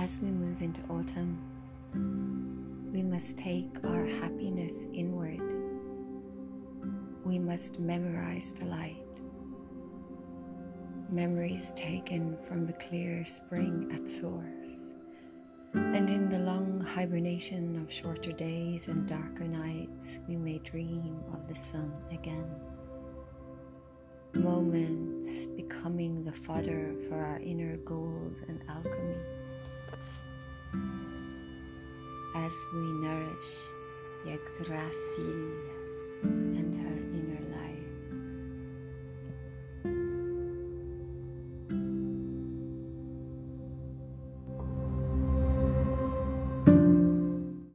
as we move into autumn, we must take our happiness inward. We must memorize the light. Memories taken from the clear spring at source. And in the long hibernation of shorter days and darker nights, we may dream of the sun again. Moments becoming the fodder for our inner gold and as we nourish Yggdrasil.